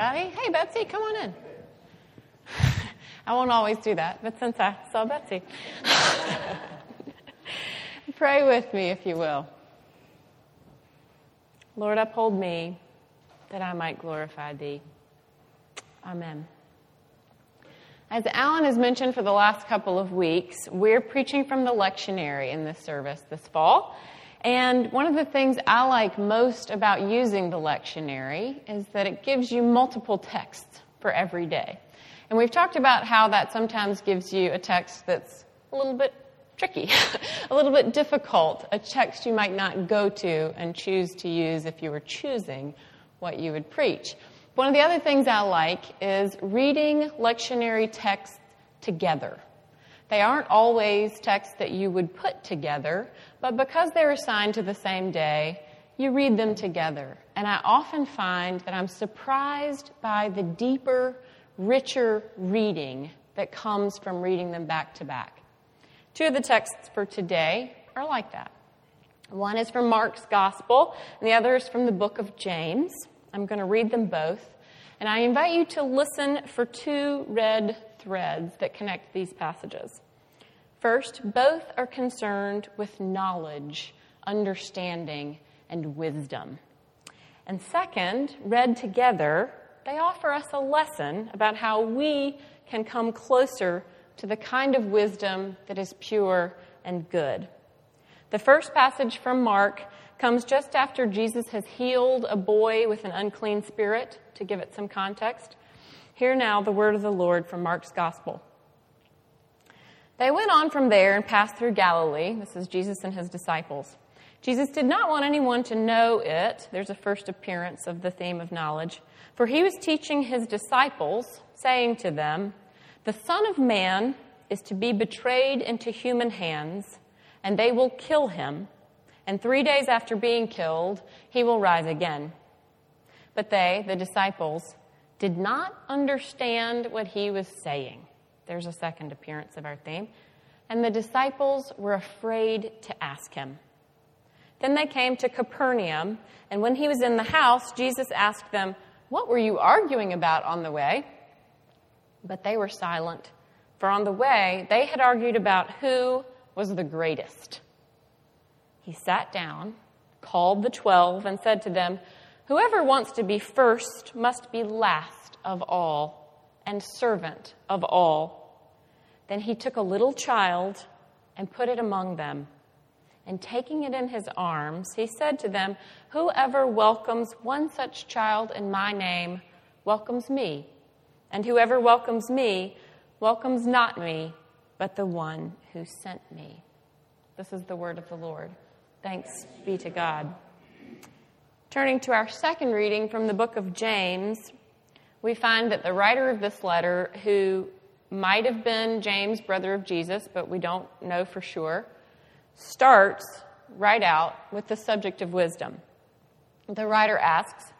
Hey, hey, Betsy, come on in. I won't always do that, but since I saw Betsy, pray with me, if you will. Lord, uphold me that I might glorify thee. Amen. As Alan has mentioned for the last couple of weeks, we're preaching from the lectionary in this service this fall. And one of the things I like most about using the lectionary is that it gives you multiple texts for every day. And we've talked about how that sometimes gives you a text that's a little bit tricky, a little bit difficult, a text you might not go to and choose to use if you were choosing what you would preach. One of the other things I like is reading lectionary texts together. They aren't always texts that you would put together, but because they're assigned to the same day, you read them together. And I often find that I'm surprised by the deeper, richer reading that comes from reading them back to back. Two of the texts for today are like that. One is from Mark's Gospel, and the other is from the book of James. I'm going to read them both. And I invite you to listen for two red threads that connect these passages. First, both are concerned with knowledge, understanding, and wisdom. And second, read together, they offer us a lesson about how we can come closer to the kind of wisdom that is pure and good. The first passage from Mark comes just after Jesus has healed a boy with an unclean spirit, to give it some context. Hear now the word of the Lord from Mark's Gospel. They went on from there and passed through Galilee. This is Jesus and his disciples. Jesus did not want anyone to know it. There's a first appearance of the theme of knowledge. For he was teaching his disciples, saying to them, The Son of Man is to be betrayed into human hands, and they will kill him and three days after being killed, he will rise again. But they, the disciples, did not understand what he was saying. There's a second appearance of our theme. And the disciples were afraid to ask him. Then they came to Capernaum, and when he was in the house, Jesus asked them, What were you arguing about on the way? But they were silent, for on the way they had argued about who was the greatest he sat down, called the twelve, and said to them, Whoever wants to be first must be last of all and servant of all. Then he took a little child and put it among them. And taking it in his arms, he said to them, Whoever welcomes one such child in my name welcomes me. And whoever welcomes me welcomes not me, but the one who sent me. This is the word of the Lord. Thanks be to God. Turning to our second reading from the book of James, we find that the writer of this letter, who might have been James, brother of Jesus, but we don't know for sure, starts right out with the subject of wisdom. The writer asks,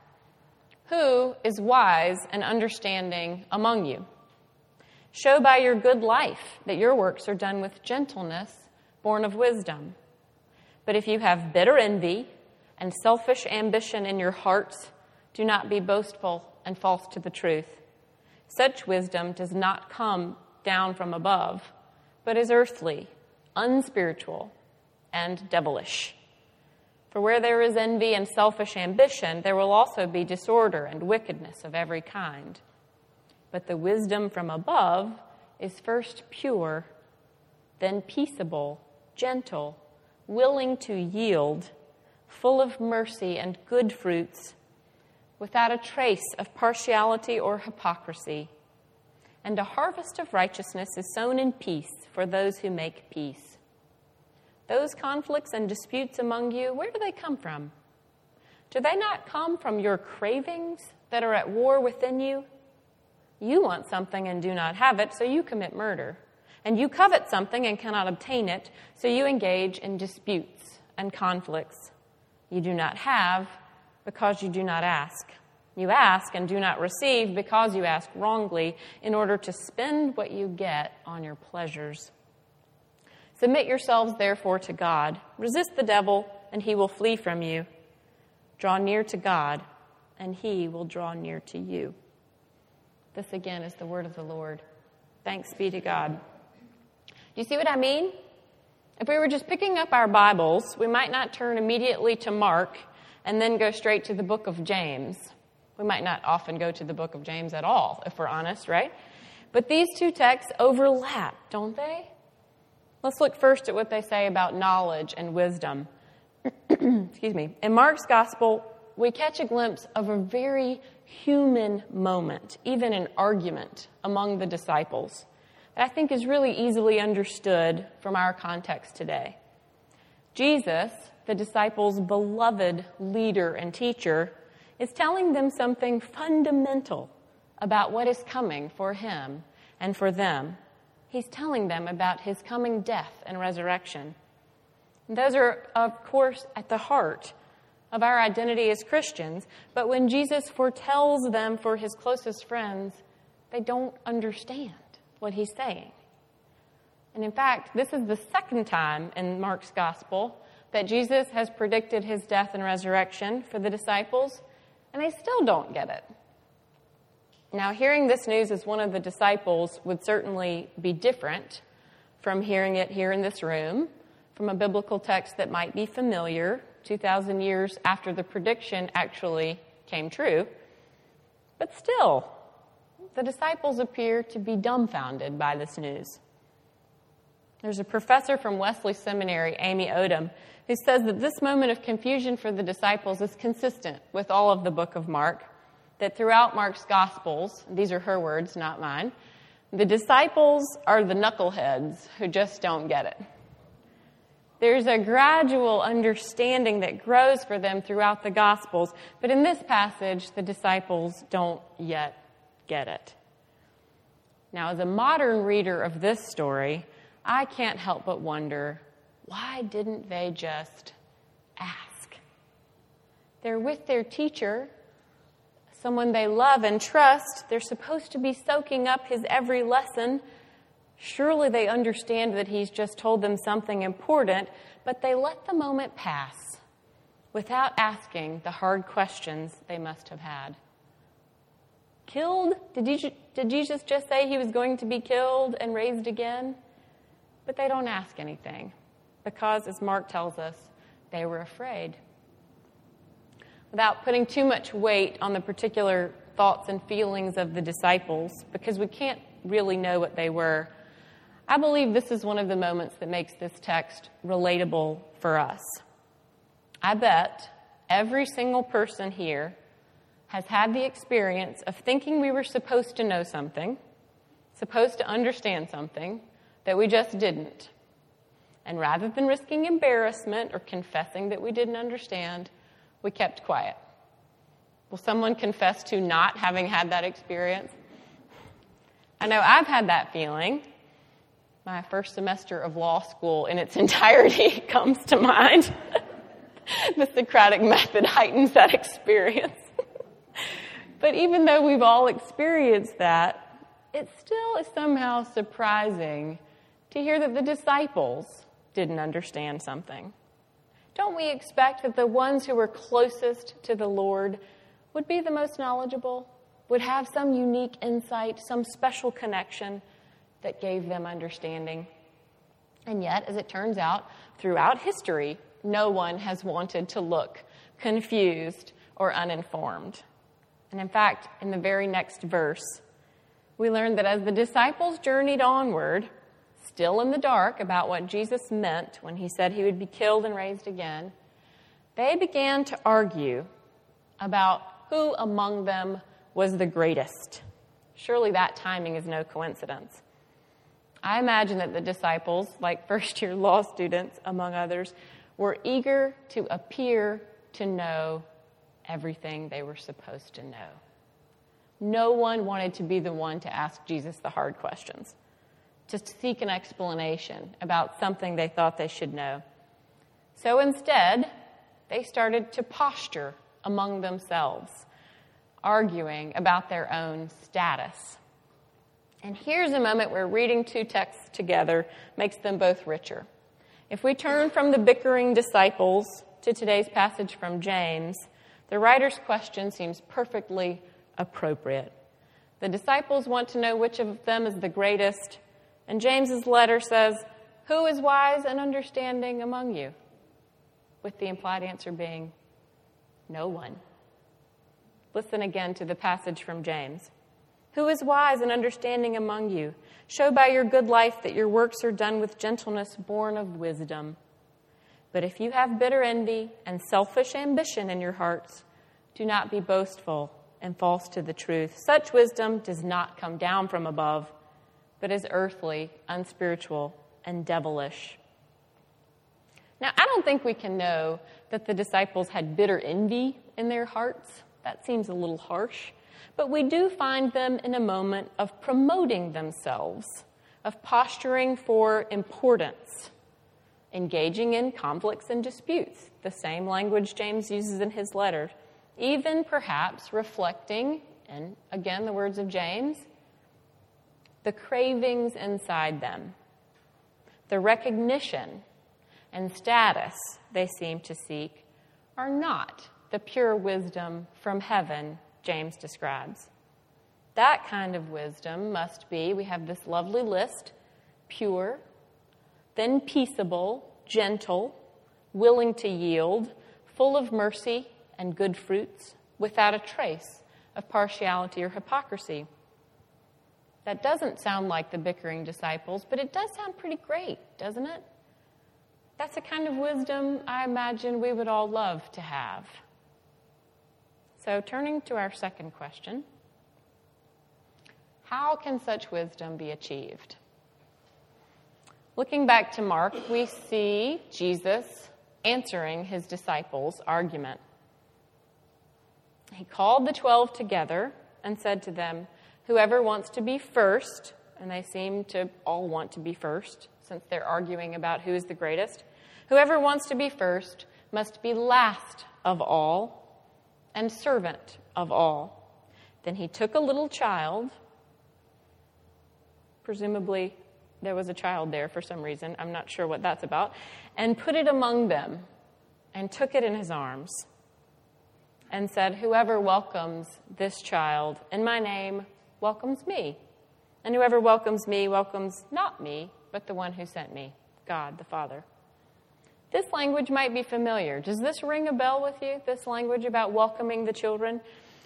Who is wise and understanding among you? Show by your good life that your works are done with gentleness, born of wisdom. But if you have bitter envy and selfish ambition in your hearts, do not be boastful and false to the truth. Such wisdom does not come down from above, but is earthly, unspiritual, and devilish. For where there is envy and selfish ambition, there will also be disorder and wickedness of every kind. But the wisdom from above is first pure, then peaceable, gentle willing to yield, full of mercy and good fruits, without a trace of partiality or hypocrisy. And a harvest of righteousness is sown in peace for those who make peace. Those conflicts and disputes among you, where do they come from? Do they not come from your cravings that are at war within you? You want something and do not have it, so you commit murder and you covet something and cannot obtain it, so you engage in disputes and conflicts. You do not have because you do not ask. You ask and do not receive because you ask wrongly in order to spend what you get on your pleasures. Submit yourselves therefore to God. Resist the devil, and he will flee from you. Draw near to God, and he will draw near to you. This again is the word of the Lord. Thanks be to God. Do you see what I mean? If we were just picking up our Bibles, we might not turn immediately to Mark and then go straight to the book of James. We might not often go to the book of James at all, if we're honest, right? But these two texts overlap, don't they? Let's look first at what they say about knowledge and wisdom. Excuse me. In Mark's gospel, we catch a glimpse of a very human moment, even an argument among the disciples, that I think is really easily understood from our context today. Jesus, the disciples' beloved leader and teacher, is telling them something fundamental about what is coming for him and for them. He's telling them about his coming death and resurrection. And those are, of course, at the heart of our identity as Christians. But when Jesus foretells them for his closest friends, they don't understand what he's saying. And in fact, this is the second time in Mark's gospel that Jesus has predicted his death and resurrection for the disciples, and they still don't get it. Now, hearing this news as one of the disciples would certainly be different from hearing it here in this room, from a biblical text that might be familiar 2,000 years after the prediction actually came true. But still, the disciples appear to be dumbfounded by this news. There's a professor from Wesley Seminary, Amy Oden, who says that this moment of confusion for the disciples is consistent with all of the book of Mark, that throughout Mark's Gospels, these are her words, not mine, the disciples are the knuckleheads who just don't get it. There's a gradual understanding that grows for them throughout the Gospels, but in this passage, the disciples don't yet get it. Now, as a modern reader of this story, I can't help but wonder why didn't they just ask? They're with their teacher, someone they love and trust. They're supposed to be soaking up his every lesson. Surely they understand that he's just told them something important, but they let the moment pass without asking the hard questions they must have had. Killed? Did, did Jesus just say he was going to be killed and raised again? But they don't ask anything because, as Mark tells us, they were afraid. Without putting too much weight on the particular thoughts and feelings of the disciples, because we can't really know what they were, I believe this is one of the moments that makes this text relatable for us. I bet every single person here has had the experience of thinking we were supposed to know something, supposed to understand something, that we just didn't. And rather than risking embarrassment or confessing that we didn't understand, we kept quiet. Will someone confess to not having had that experience? I know I've had that feeling my first semester of law school in its entirety comes to mind. the Socratic method heightens that experience. but even though we've all experienced that, it still is somehow surprising to hear that the disciples didn't understand something. Don't we expect that the ones who were closest to the Lord would be the most knowledgeable, would have some unique insight, some special connection? that gave them understanding. And yet, as it turns out, throughout history, no one has wanted to look confused or uninformed. And in fact, in the very next verse, we learn that as the disciples journeyed onward, still in the dark about what Jesus meant when he said he would be killed and raised again, they began to argue about who among them was the greatest. Surely that timing is no coincidence. I imagine that the disciples, like first year law students, among others, were eager to appear to know everything they were supposed to know. No one wanted to be the one to ask Jesus the hard questions, to seek an explanation about something they thought they should know. So instead, they started to posture among themselves, arguing about their own status and here's a moment where reading two texts together makes them both richer. If we turn from the bickering disciples to today's passage from James, the writer's question seems perfectly appropriate. The disciples want to know which of them is the greatest, and James's letter says, Who is wise and understanding among you? With the implied answer being, No one. Listen again to the passage from James. Who is wise and understanding among you? Show by your good life that your works are done with gentleness born of wisdom. But if you have bitter envy and selfish ambition in your hearts, do not be boastful and false to the truth. Such wisdom does not come down from above, but is earthly, unspiritual, and devilish. Now, I don't think we can know that the disciples had bitter envy in their hearts. That seems a little harsh. But we do find them in a moment of promoting themselves, of posturing for importance, engaging in conflicts and disputes, the same language James uses in his letter, even perhaps reflecting, and again the words of James, the cravings inside them, the recognition and status they seem to seek are not the pure wisdom from heaven James describes. That kind of wisdom must be, we have this lovely list pure, then peaceable, gentle, willing to yield, full of mercy and good fruits, without a trace of partiality or hypocrisy. That doesn't sound like the bickering disciples, but it does sound pretty great, doesn't it? That's the kind of wisdom I imagine we would all love to have. So, turning to our second question how can such wisdom be achieved? Looking back to Mark, we see Jesus answering his disciples' argument. He called the twelve together and said to them, Whoever wants to be first, and they seem to all want to be first since they're arguing about who is the greatest, whoever wants to be first must be last of all and servant of all. Then he took a little child, presumably there was a child there for some reason, I'm not sure what that's about, and put it among them and took it in his arms and said, Whoever welcomes this child in my name welcomes me. And whoever welcomes me welcomes not me, but the one who sent me, God the Father. This language might be familiar. Does this ring a bell with you? This language about welcoming the children?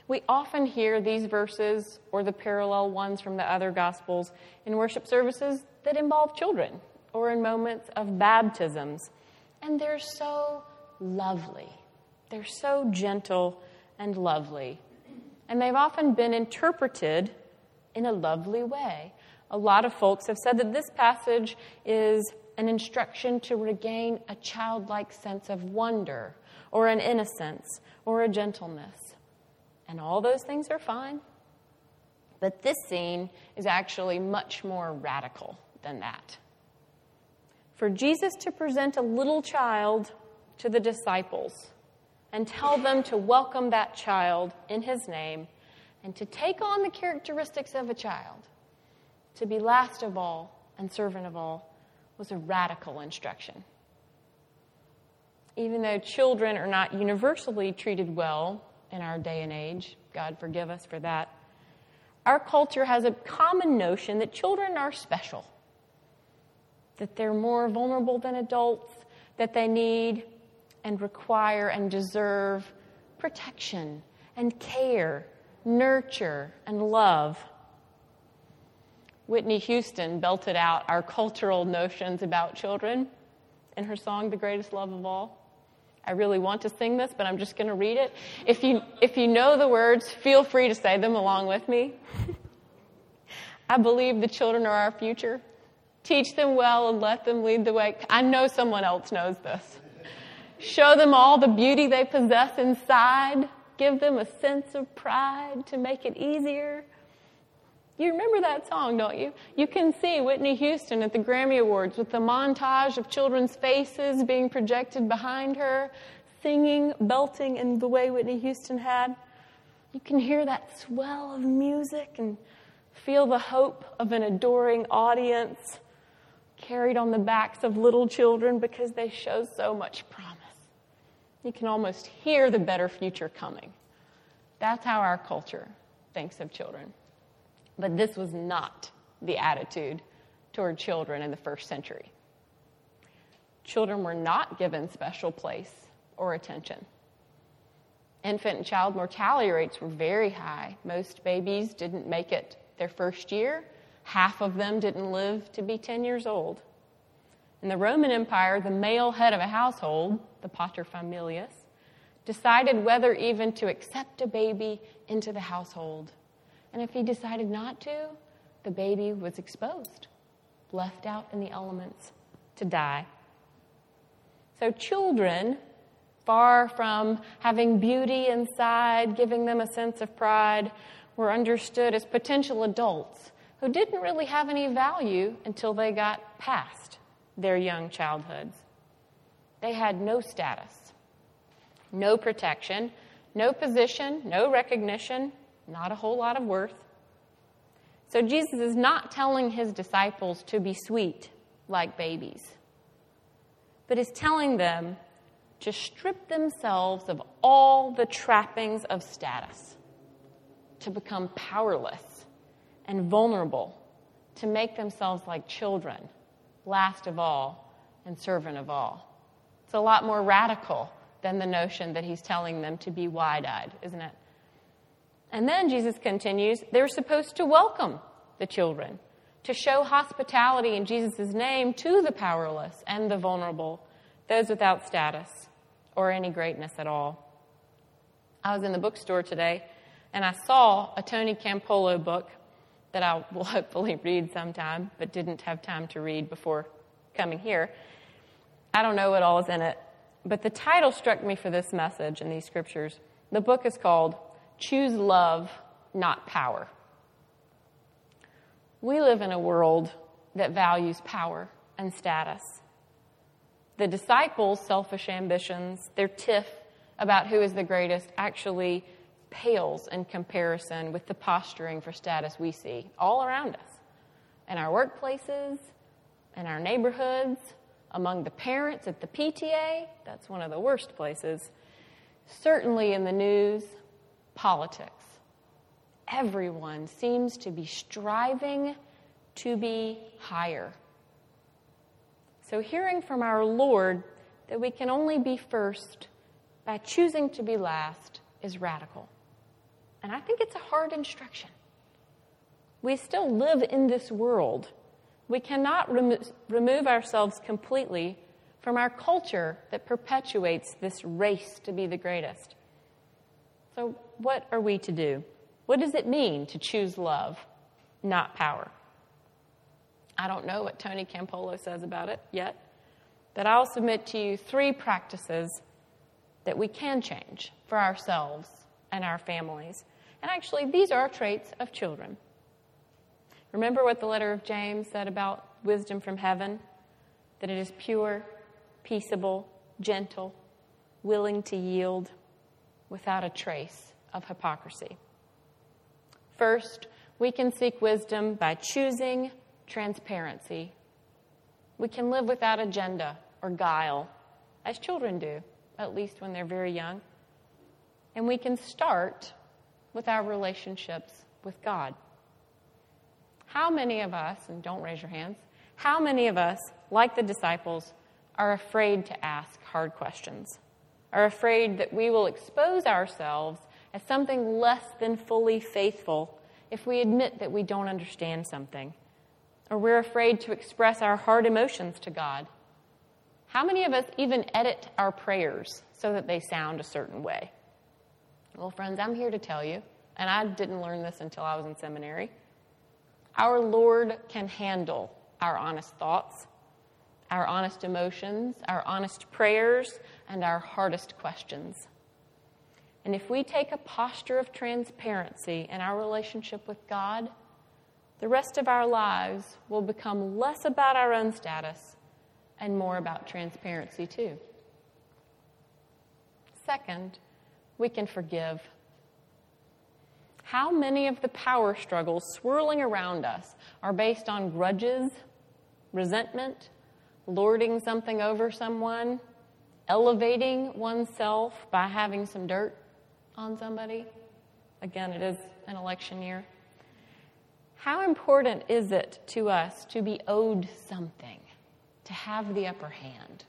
We often hear these verses or the parallel ones from the other Gospels in worship services that involve children or in moments of baptisms. And they're so lovely. They're so gentle and lovely. And they've often been interpreted in a lovely way. A lot of folks have said that this passage is an instruction to regain a childlike sense of wonder or an innocence or a gentleness. And all those things are fine. But this scene is actually much more radical than that. For Jesus to present a little child to the disciples and tell them to welcome that child in his name and to take on the characteristics of a child, to be last of all and servant of all, was a radical instruction. Even though children are not universally treated well in our day and age, God forgive us for that, our culture has a common notion that children are special, that they're more vulnerable than adults, that they need and require and deserve protection and care, nurture and love. Whitney Houston belted out our cultural notions about children in her song, The Greatest Love of All. I really want to sing this, but I'm just going to read it. If you, if you know the words, feel free to say them along with me. I believe the children are our future. Teach them well and let them lead the way. I know someone else knows this. Show them all the beauty they possess inside. Give them a sense of pride to make it easier. You remember that song, don't you? You can see Whitney Houston at the Grammy Awards with the montage of children's faces being projected behind her, singing, belting in the way Whitney Houston had. You can hear that swell of music and feel the hope of an adoring audience carried on the backs of little children because they show so much promise. You can almost hear the better future coming. That's how our culture thinks of children. But this was not the attitude toward children in the first century. Children were not given special place or attention. Infant and child mortality rates were very high. Most babies didn't make it their first year. Half of them didn't live to be 10 years old. In the Roman Empire, the male head of a household, the paterfamilias, decided whether even to accept a baby into the household. And if he decided not to, the baby was exposed, left out in the elements to die. So, children, far from having beauty inside, giving them a sense of pride, were understood as potential adults who didn't really have any value until they got past their young childhoods. They had no status, no protection, no position, no recognition, not a whole lot of worth. So Jesus is not telling his disciples to be sweet like babies but is telling them to strip themselves of all the trappings of status, to become powerless and vulnerable, to make themselves like children, last of all and servant of all. It's a lot more radical than the notion that he's telling them to be wide eyed, isn't it? And then Jesus continues, they're supposed to welcome the children to show hospitality in Jesus' name to the powerless and the vulnerable, those without status or any greatness at all. I was in the bookstore today and I saw a Tony Campolo book that I will hopefully read sometime, but didn't have time to read before coming here. I don't know what all is in it, but the title struck me for this message in these scriptures. The book is called Choose Love, Not Power. We live in a world that values power and status. The disciples' selfish ambitions, their tiff about who is the greatest, actually pales in comparison with the posturing for status we see all around us in our workplaces, in our neighborhoods, among the parents at the PTA. That's one of the worst places. Certainly in the news, politics everyone seems to be striving to be higher. So, hearing from our Lord that we can only be first by choosing to be last is radical. And I think it's a hard instruction. We still live in this world. We cannot remo- remove ourselves completely from our culture that perpetuates this race to be the greatest. So, what are we to do? What does it mean to choose love, not power? I don't know what Tony Campolo says about it yet, but I'll submit to you three practices that we can change for ourselves and our families. And actually, these are traits of children. Remember what the letter of James said about wisdom from heaven? That it is pure, peaceable, gentle, willing to yield, without a trace of hypocrisy. First, we can seek wisdom by choosing transparency. We can live without agenda or guile, as children do, at least when they're very young. And we can start with our relationships with God. How many of us, and don't raise your hands, how many of us, like the disciples, are afraid to ask hard questions? Are afraid that we will expose ourselves as something less than fully faithful if we admit that we don't understand something, or we're afraid to express our hard emotions to God. How many of us even edit our prayers so that they sound a certain way? Well, friends, I'm here to tell you, and I didn't learn this until I was in seminary. Our Lord can handle our honest thoughts, our honest emotions, our honest prayers, and our hardest questions. And if we take a posture of transparency in our relationship with God, the rest of our lives will become less about our own status and more about transparency, too. Second, we can forgive. How many of the power struggles swirling around us are based on grudges, resentment, lording something over someone, elevating oneself by having some dirt? on somebody. Again, it is an election year. How important is it to us to be owed something, to have the upper hand?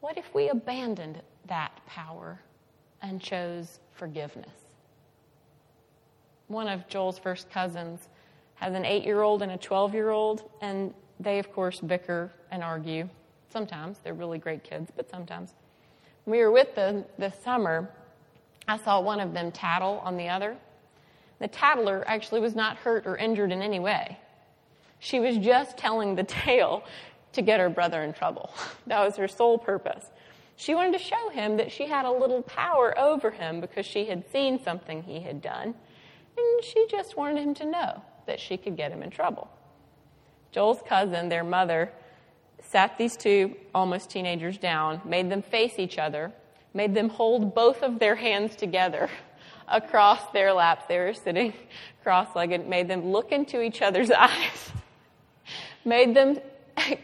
What if we abandoned that power and chose forgiveness? One of Joel's first cousins has an eight year old and a 12 year old, and they, of course, bicker and argue. Sometimes. They're really great kids, but sometimes. When we were with them this summer, I saw one of them tattle on the other. The tattler actually was not hurt or injured in any way. She was just telling the tale to get her brother in trouble. That was her sole purpose. She wanted to show him that she had a little power over him because she had seen something he had done, and she just wanted him to know that she could get him in trouble. Joel's cousin, their mother, sat these two almost teenagers down, made them face each other, made them hold both of their hands together across their laps. They were sitting cross legged, made them look into each other's eyes, made them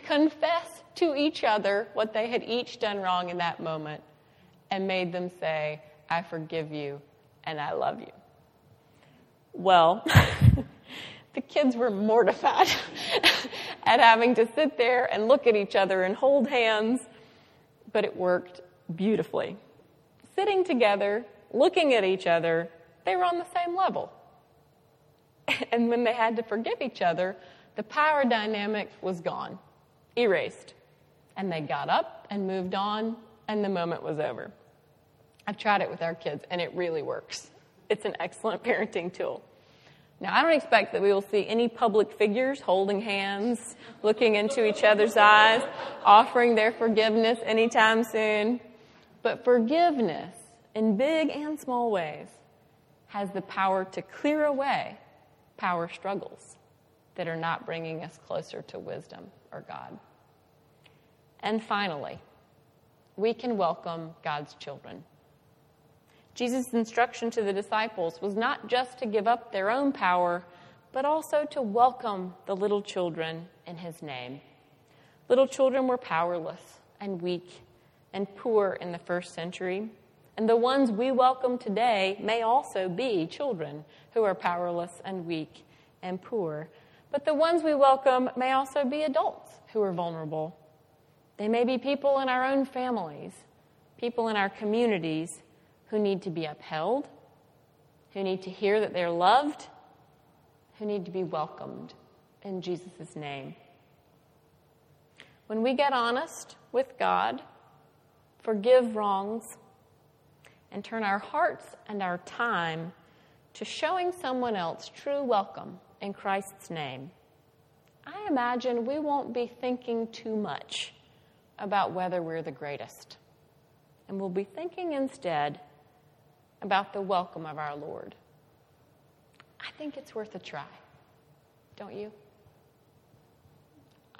confess to each other what they had each done wrong in that moment, and made them say, I forgive you and I love you. Well, the kids were mortified at having to sit there and look at each other and hold hands, but it worked beautifully. Sitting together, looking at each other, they were on the same level. And when they had to forgive each other, the power dynamic was gone, erased. And they got up and moved on, and the moment was over. I've tried it with our kids, and it really works. It's an excellent parenting tool. Now, I don't expect that we will see any public figures holding hands, looking into each other's eyes, offering their forgiveness anytime soon. But forgiveness, in big and small ways, has the power to clear away power struggles that are not bringing us closer to wisdom or God. And finally, we can welcome God's children. Jesus' instruction to the disciples was not just to give up their own power, but also to welcome the little children in his name. Little children were powerless and weak and poor in the first century. And the ones we welcome today may also be children who are powerless and weak and poor. But the ones we welcome may also be adults who are vulnerable. They may be people in our own families, people in our communities who need to be upheld, who need to hear that they're loved, who need to be welcomed in Jesus' name. When we get honest with God, forgive wrongs, and turn our hearts and our time to showing someone else true welcome in Christ's name, I imagine we won't be thinking too much about whether we're the greatest. And we'll be thinking instead about the welcome of our Lord. I think it's worth a try. Don't you?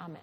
Amen.